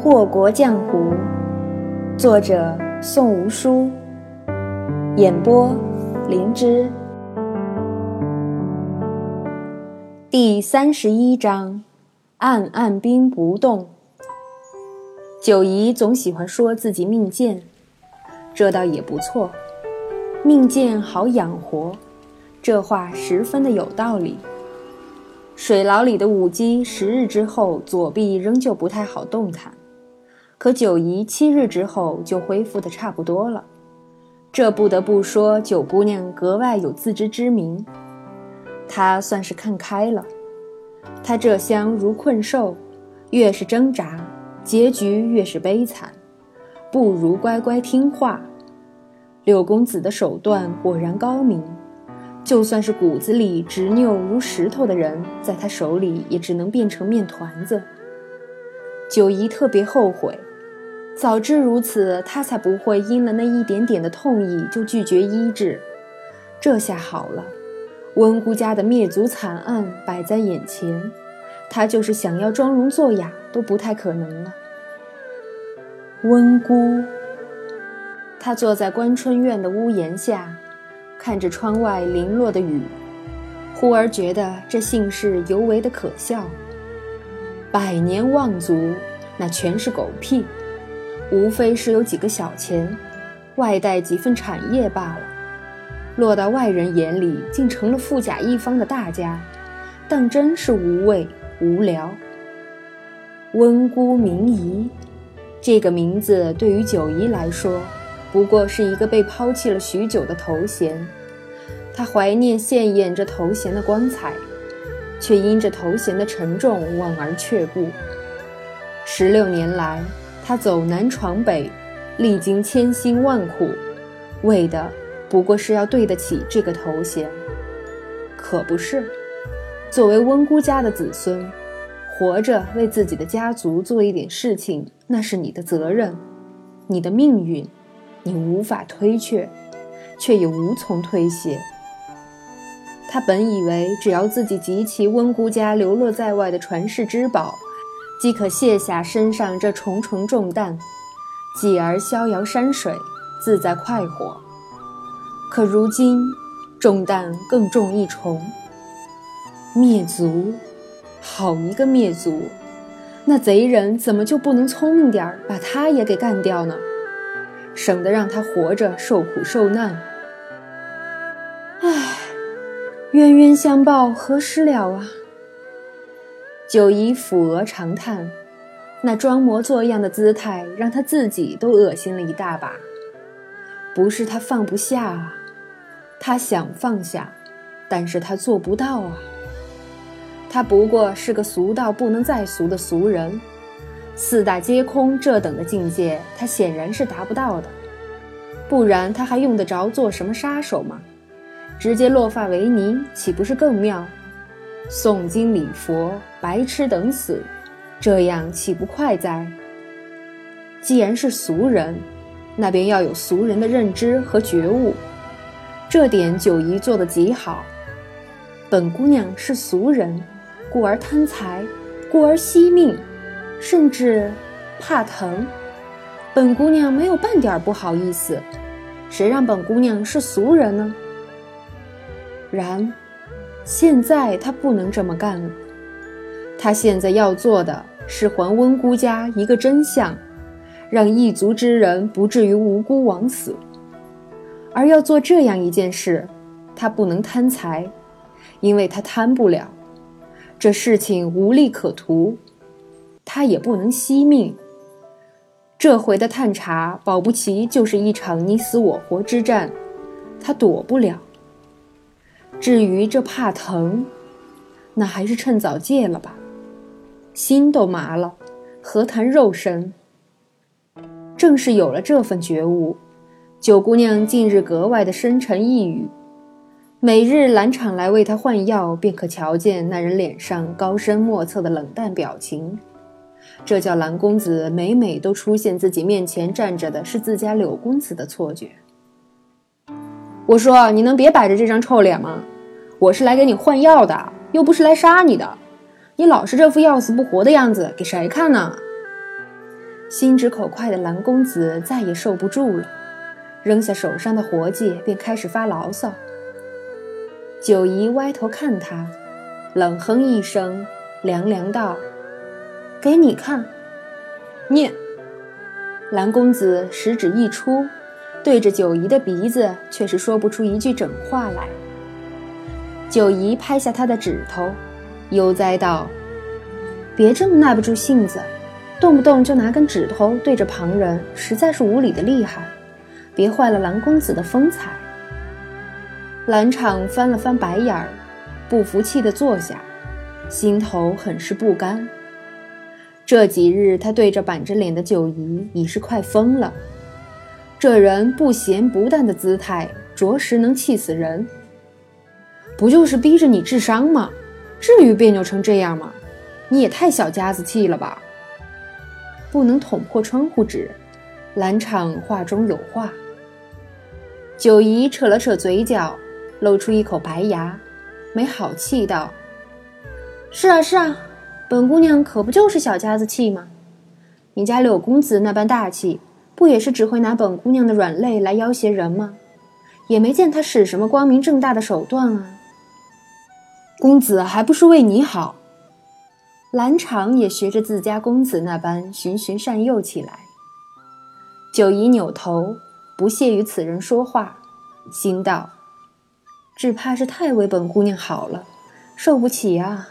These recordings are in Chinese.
祸国江湖，作者宋无书，演播灵芝。第三十一章：按按兵不动。九姨总喜欢说自己命贱，这倒也不错。命贱好养活，这话十分的有道理。水牢里的舞姬十日之后左臂仍旧不太好动弹，可九姨七日之后就恢复的差不多了。这不得不说九姑娘格外有自知之明，她算是看开了。她这厢如困兽，越是挣扎，结局越是悲惨，不如乖乖听话。柳公子的手段果然高明。就算是骨子里执拗如石头的人，在他手里也只能变成面团子。九姨特别后悔，早知如此，她才不会因了那一点点的痛意就拒绝医治。这下好了，温姑家的灭族惨案摆在眼前，她就是想要装聋作哑都不太可能了。温姑，她坐在关春院的屋檐下。看着窗外零落的雨，忽而觉得这姓氏尤为的可笑。百年望族，那全是狗屁，无非是有几个小钱，外带几份产业罢了。落到外人眼里，竟成了富甲一方的大家，当真是无味无聊。温姑明仪，这个名字对于九姨来说。不过是一个被抛弃了许久的头衔，她怀念现眼着头衔的光彩，却因着头衔的沉重望而却步。十六年来，他走南闯北，历经千辛万苦，为的不过是要对得起这个头衔。可不是，作为温姑家的子孙，活着为自己的家族做一点事情，那是你的责任，你的命运。你无法推却，却也无从推卸。他本以为只要自己集齐温姑家流落在外的传世之宝，即可卸下身上这重重重担，继而逍遥山水，自在快活。可如今，重担更重一重。灭族，好一个灭族！那贼人怎么就不能聪明点儿，把他也给干掉呢？省得让他活着受苦受难。唉，冤冤相报何时了啊？九姨抚额长叹，那装模作样的姿态让她自己都恶心了一大把。不是她放不下啊，她想放下，但是她做不到啊。她不过是个俗到不能再俗的俗人。四大皆空这等的境界，他显然是达不到的，不然他还用得着做什么杀手吗？直接落发为尼，岂不是更妙？诵经礼佛，白吃等死，这样岂不快哉？既然是俗人，那便要有俗人的认知和觉悟，这点九姨做得极好。本姑娘是俗人，故而贪财，故而惜命。甚至怕疼，本姑娘没有半点不好意思。谁让本姑娘是俗人呢？然，现在他不能这么干了。他现在要做的是还温姑家一个真相，让异族之人不至于无辜枉死。而要做这样一件事，他不能贪财，因为他贪不了。这事情无利可图。他也不能惜命。这回的探查，保不齐就是一场你死我活之战，他躲不了。至于这怕疼，那还是趁早戒了吧。心都麻了，何谈肉身？正是有了这份觉悟，九姑娘近日格外的深沉抑郁。每日兰场来为她换药，便可瞧见那人脸上高深莫测的冷淡表情。这叫蓝公子每每都出现自己面前站着的是自家柳公子的错觉。我说你能别摆着这张臭脸吗？我是来给你换药的，又不是来杀你的。你老是这副要死不活的样子，给谁看呢？心直口快的蓝公子再也受不住了，扔下手上的活计，便开始发牢骚。九姨歪头看他，冷哼一声，凉凉道：“给你看。”念。蓝公子食指一出，对着九姨的鼻子，却是说不出一句整话来。九姨拍下他的指头，悠哉道：“别这么耐不住性子。”动不动就拿根指头对着旁人，实在是无理的厉害，别坏了蓝公子的风采。蓝场翻了翻白眼儿，不服气的坐下，心头很是不甘。这几日他对着板着脸的九姨已是快疯了，这人不咸不淡的姿态，着实能气死人。不就是逼着你智商吗？至于别扭成这样吗？你也太小家子气了吧！不能捅破窗户纸，蓝场话中有话。九姨扯了扯嘴角，露出一口白牙，没好气道：“是啊是啊，本姑娘可不就是小家子气吗？你家柳公子那般大气，不也是只会拿本姑娘的软肋来要挟人吗？也没见他使什么光明正大的手段啊。公子还不是为你好。”蓝场也学着自家公子那般循循善诱起来。九姨扭头，不屑与此人说话，心道：只怕是太为本姑娘好了，受不起啊。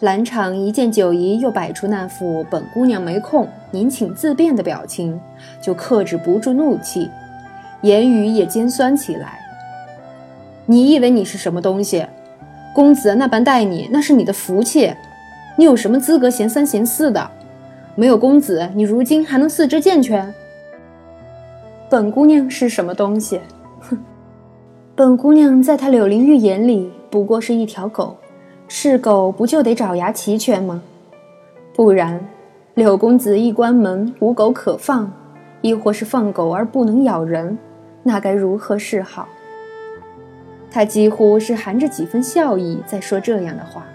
蓝场一见九姨又摆出那副“本姑娘没空，您请自便”的表情，就克制不住怒气，言语也尖酸起来。你以为你是什么东西？公子那般待你，那是你的福气。你有什么资格嫌三嫌四的？没有公子，你如今还能四肢健全？本姑娘是什么东西？哼！本姑娘在他柳灵玉眼里不过是一条狗，是狗不就得爪牙齐全吗？不然，柳公子一关门无狗可放，亦或是放狗而不能咬人，那该如何是好？他几乎是含着几分笑意在说这样的话，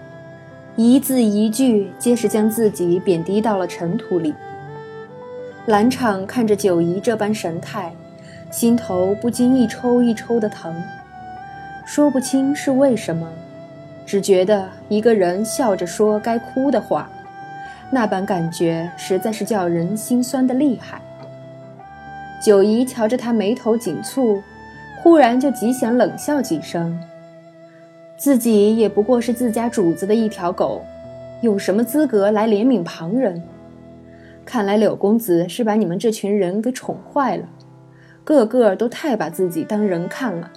一字一句皆是将自己贬低到了尘土里。蓝场看着九姨这般神态，心头不禁一抽一抽的疼，说不清是为什么，只觉得一个人笑着说该哭的话，那般感觉实在是叫人心酸的厉害。九姨瞧着他眉头紧蹙。忽然就极想冷笑几声，自己也不过是自家主子的一条狗，有什么资格来怜悯旁人？看来柳公子是把你们这群人给宠坏了，个个都太把自己当人看了。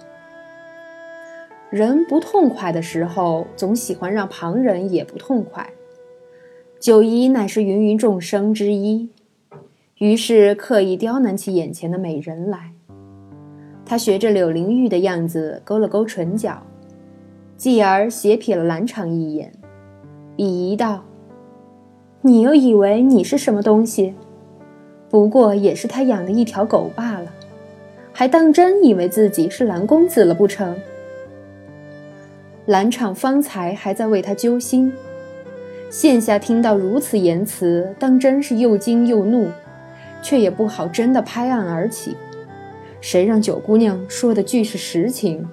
人不痛快的时候，总喜欢让旁人也不痛快。九姨乃是芸芸众生之一，于是刻意刁难起眼前的美人来。他学着柳灵玉的样子勾了勾唇角，继而斜瞥了蓝场一眼，鄙夷道：“你又以为你是什么东西？不过也是他养的一条狗罢了，还当真以为自己是蓝公子了不成？”蓝场方才还在为他揪心，现下听到如此言辞，当真是又惊又怒，却也不好真的拍案而起。谁让九姑娘说的句是实情？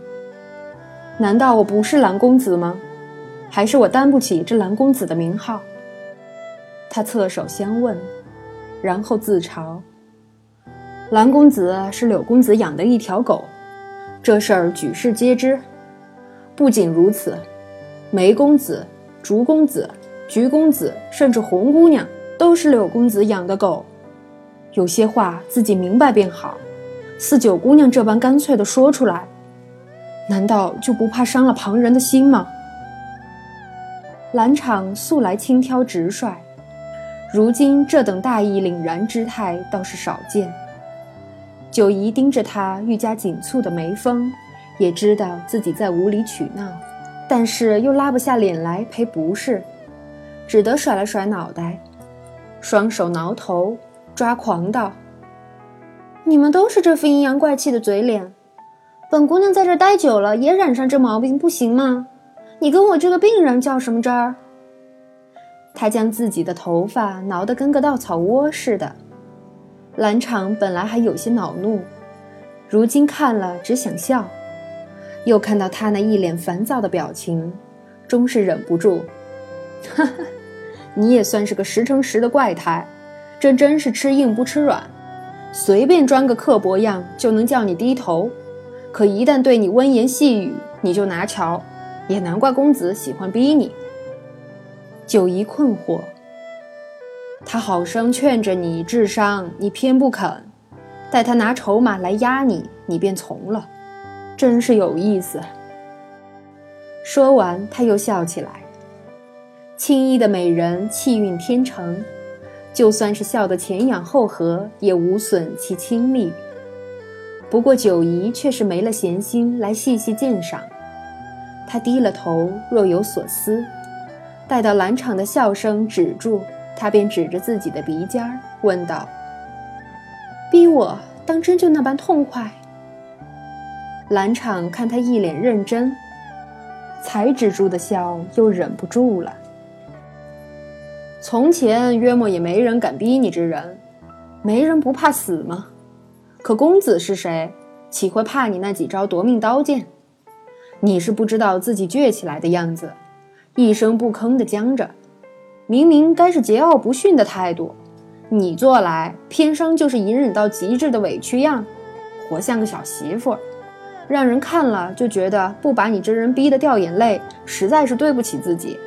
难道我不是蓝公子吗？还是我担不起这蓝公子的名号？他侧手相问，然后自嘲：“蓝公子是柳公子养的一条狗，这事儿举世皆知。不仅如此，梅公子、竹公子、菊公子，甚至红姑娘，都是柳公子养的狗。有些话自己明白便好。”似九姑娘这般干脆的说出来，难道就不怕伤了旁人的心吗？蓝场素来轻佻直率，如今这等大义凛然之态倒是少见。九姨盯着他愈加紧蹙的眉峰，也知道自己在无理取闹，但是又拉不下脸来赔不是，只得甩了甩脑袋，双手挠头，抓狂道。你们都是这副阴阳怪气的嘴脸，本姑娘在这待久了也染上这毛病，不行吗？你跟我这个病人较什么真儿？他将自己的头发挠得跟个稻草窝似的。兰场本来还有些恼怒，如今看了只想笑。又看到他那一脸烦躁的表情，终是忍不住：“哈哈，你也算是个十成十的怪胎，这真是吃硬不吃软，随便装个刻薄样就能叫你低头，可一旦对你温言细语，你就拿瞧。也难怪公子喜欢逼你。”九姨困惑，他好生劝着你治伤，你偏不肯；待他拿筹码来压你，你便从了，真是有意思。说完，他又笑起来。青衣的美人气韵天成，就算是笑得前仰后合，也无损其清丽。不过九姨却是没了闲心来细细鉴赏，她低了头，若有所思。待到兰场的笑声止住，他便指着自己的鼻尖儿问道：“逼我当真就那般痛快？”兰场看他一脸认真，才止住的笑又忍不住了。从前约莫也没人敢逼你之人，没人不怕死吗？可公子是谁？岂会怕你那几招夺命刀剑？你是不知道自己倔起来的样子。一声不吭地僵着，明明该是桀骜不驯的态度，你做来偏生就是隐忍到极致的委屈样，活像个小媳妇，让人看了就觉得不把你这人逼得掉眼泪，实在是对不起自己。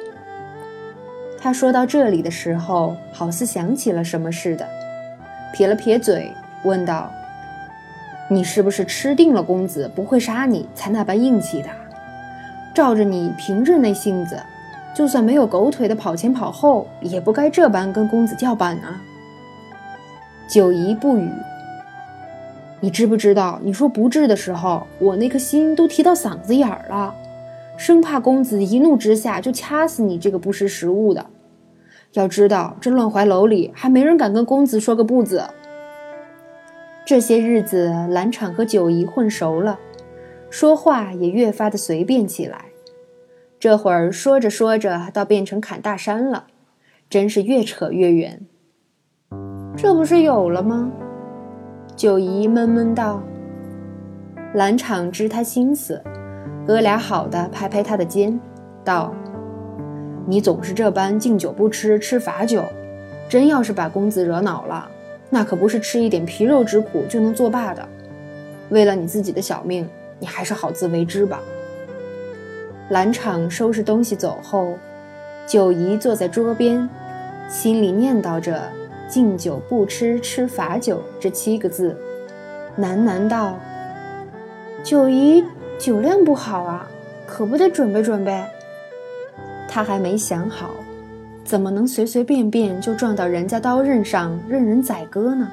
他说到这里的时候，好似想起了什么似的，撇了撇嘴，问道：“你是不是吃定了公子不会杀你，才那般硬气的？照着你平日那性子。”就算没有狗腿的跑前跑后，也不该这般跟公子叫板啊！九姨不语。你知不知道？你说不治的时候，我那颗心都提到嗓子眼儿了，生怕公子一怒之下就掐死你这个不识时务的。要知道，这乱怀楼里还没人敢跟公子说个不字。这些日子，兰场和九姨混熟了，说话也越发的随便起来。这会儿说着说着，倒变成侃大山了，真是越扯越远。这不是有了吗？九姨闷闷道。兰场知他心思，哥俩好的拍拍他的肩，道：“你总是这般敬酒不吃吃罚酒，真要是把公子惹恼了，那可不是吃一点皮肉之苦就能作罢的。为了你自己的小命，你还是好自为之吧。”兰场收拾东西走后，九姨坐在桌边，心里念叨着“敬酒不吃吃罚酒”这七个字，喃喃道：“九姨酒量不好啊，可不得准备准备。”他还没想好，怎么能随随便便就撞到人家刀刃上任人宰割呢？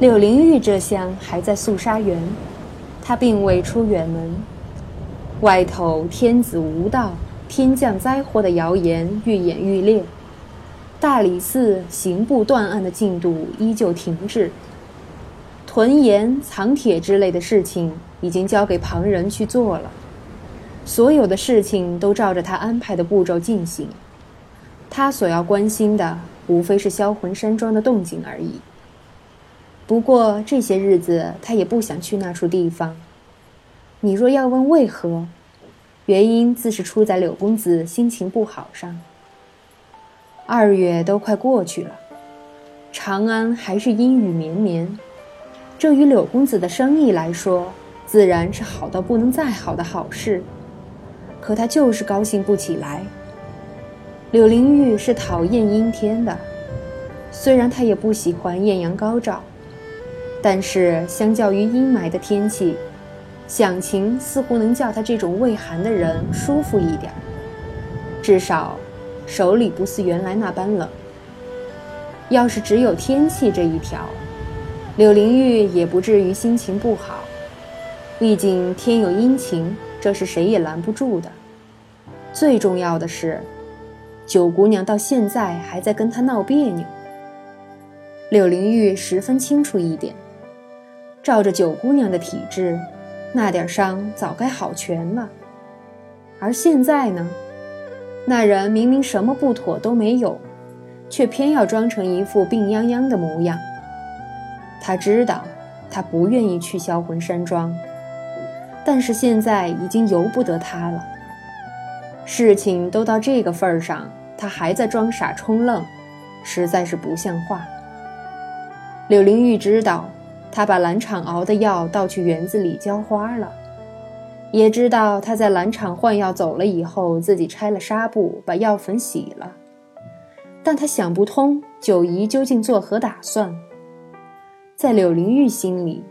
柳灵玉这厢还在肃杀园，他并未出远门。外头天子无道、天降灾祸的谣言愈演愈烈，大理寺刑部断案的进度依旧停滞，屯盐藏铁之类的事情已经交给旁人去做了，所有的事情都照着他安排的步骤进行。他所要关心的，无非是销魂山庄的动静而已。不过这些日子，他也不想去那处地方。你若要问为何，原因自是出在柳公子心情不好上。二月都快过去了，长安还是阴雨绵绵。这于柳公子的生意来说，自然是好到不能再好的好事。可他就是高兴不起来。柳灵玉是讨厌阴天的，虽然他也不喜欢艳阳高照。但是，相较于阴霾的天气，响晴似乎能叫他这种畏寒的人舒服一点。至少，手里不似原来那般冷。要是只有天气这一条，柳灵玉也不至于心情不好。毕竟天有阴晴，这是谁也拦不住的。最重要的是，九姑娘到现在还在跟他闹别扭。柳灵玉十分清楚一点。照着九姑娘的体质，那点伤早该好全了。而现在呢？那人明明什么不妥都没有，却偏要装成一副病殃殃的模样。他知道，他不愿意去销魂山庄，但是现在已经由不得他了。事情都到这个份儿上，他还在装傻充愣，实在是不像话。柳灵玉知道，他把蓝场熬的药倒去园子里浇花了。也知道他在蓝场换药走了以后，自己拆了纱布把药粉洗了，但他想不通九姨究竟作何打算。在柳灵玉心里，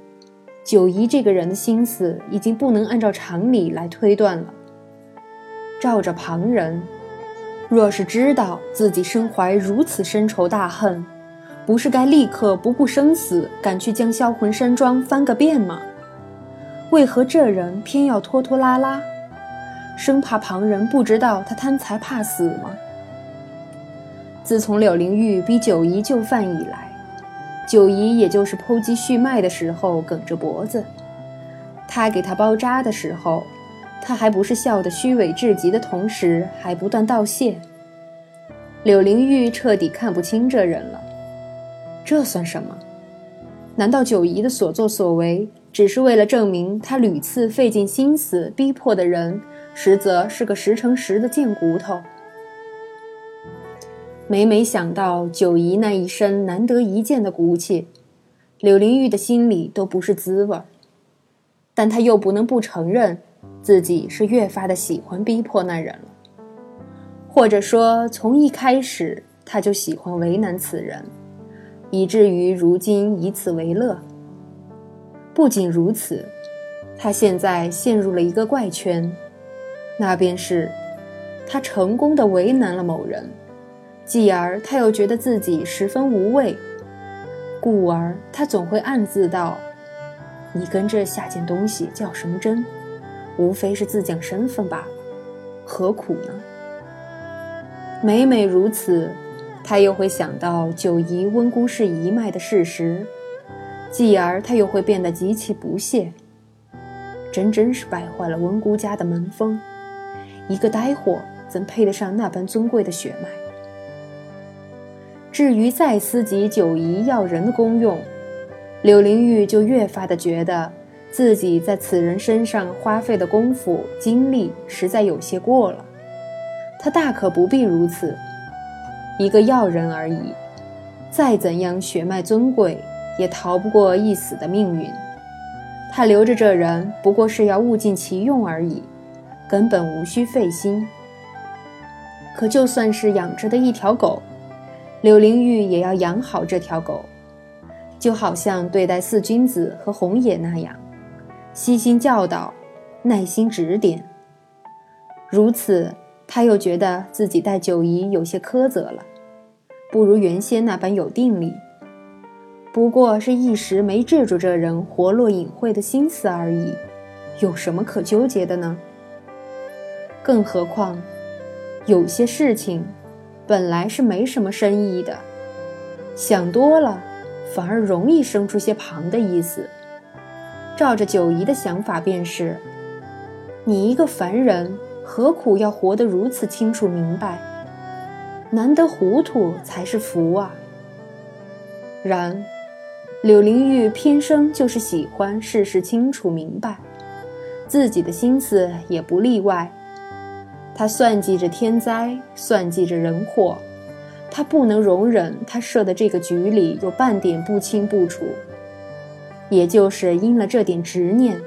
九姨这个人的心思已经不能按照常理来推断了。照着旁人，若是知道自己身怀如此深仇大恨，不是该立刻不顾生死赶去将销魂山庄翻个遍吗？为何这人偏要拖拖拉拉，生怕旁人不知道他贪财怕死吗？自从柳灵玉逼九姨就范以来，九姨也就是剖鸡续脉的时候梗着脖子，他给他包扎的时候，他还不是笑得虚伪至极的同时，还不断道谢。柳灵玉彻底看不清这人了，这算什么？难道九姨的所作所为？只是为了证明他屡次费尽心思逼迫的人，实则是个十成十的贱骨头。每每想到九姨那一身难得一见的骨气，柳灵玉的心里都不是滋味儿。但他又不能不承认，自己是越发的喜欢逼迫那人了，或者说从一开始他就喜欢为难此人，以至于如今以此为乐。不仅如此，他现在陷入了一个怪圈，那便是他成功的为难了某人，继而他又觉得自己十分无畏，故而他总会暗自道：“你跟这下贱东西较什么真？无非是自降身份罢了，何苦呢？”每每如此，他又会想到九姨温姑氏一脉的事实。继而他又会变得极其不屑，真真是败坏了温姑家的门风。一个呆货怎配得上那般尊贵的血脉？至于再思及九姨要人的功用，柳灵玉就越发的觉得自己在此人身上花费的功夫精力实在有些过了。他大可不必如此，一个要人而已，再怎样血脉尊贵。也逃不过一死的命运。他留着这人，不过是要物尽其用而已，根本无需费心。可就算是养着的一条狗，柳灵玉也要养好这条狗，就好像对待四君子和红野那样，悉心教导，耐心指点。如此，他又觉得自己待九姨有些苛责了，不如原先那般有定力。不过是一时没制住这人活络隐晦的心思而已，有什么可纠结的呢？更何况，有些事情本来是没什么深意的，想多了反而容易生出些旁的意思。照着九姨的想法便是：你一个凡人，何苦要活得如此清楚明白？难得糊涂才是福啊！然。柳灵玉偏生就是喜欢事事清楚明白，自己的心思也不例外。他算计着天灾，算计着人祸，他不能容忍他设的这个局里有半点不清不楚。也就是因了这点执念，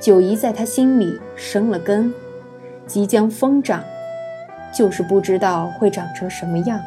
九姨在他心里生了根，即将疯长，就是不知道会长成什么样。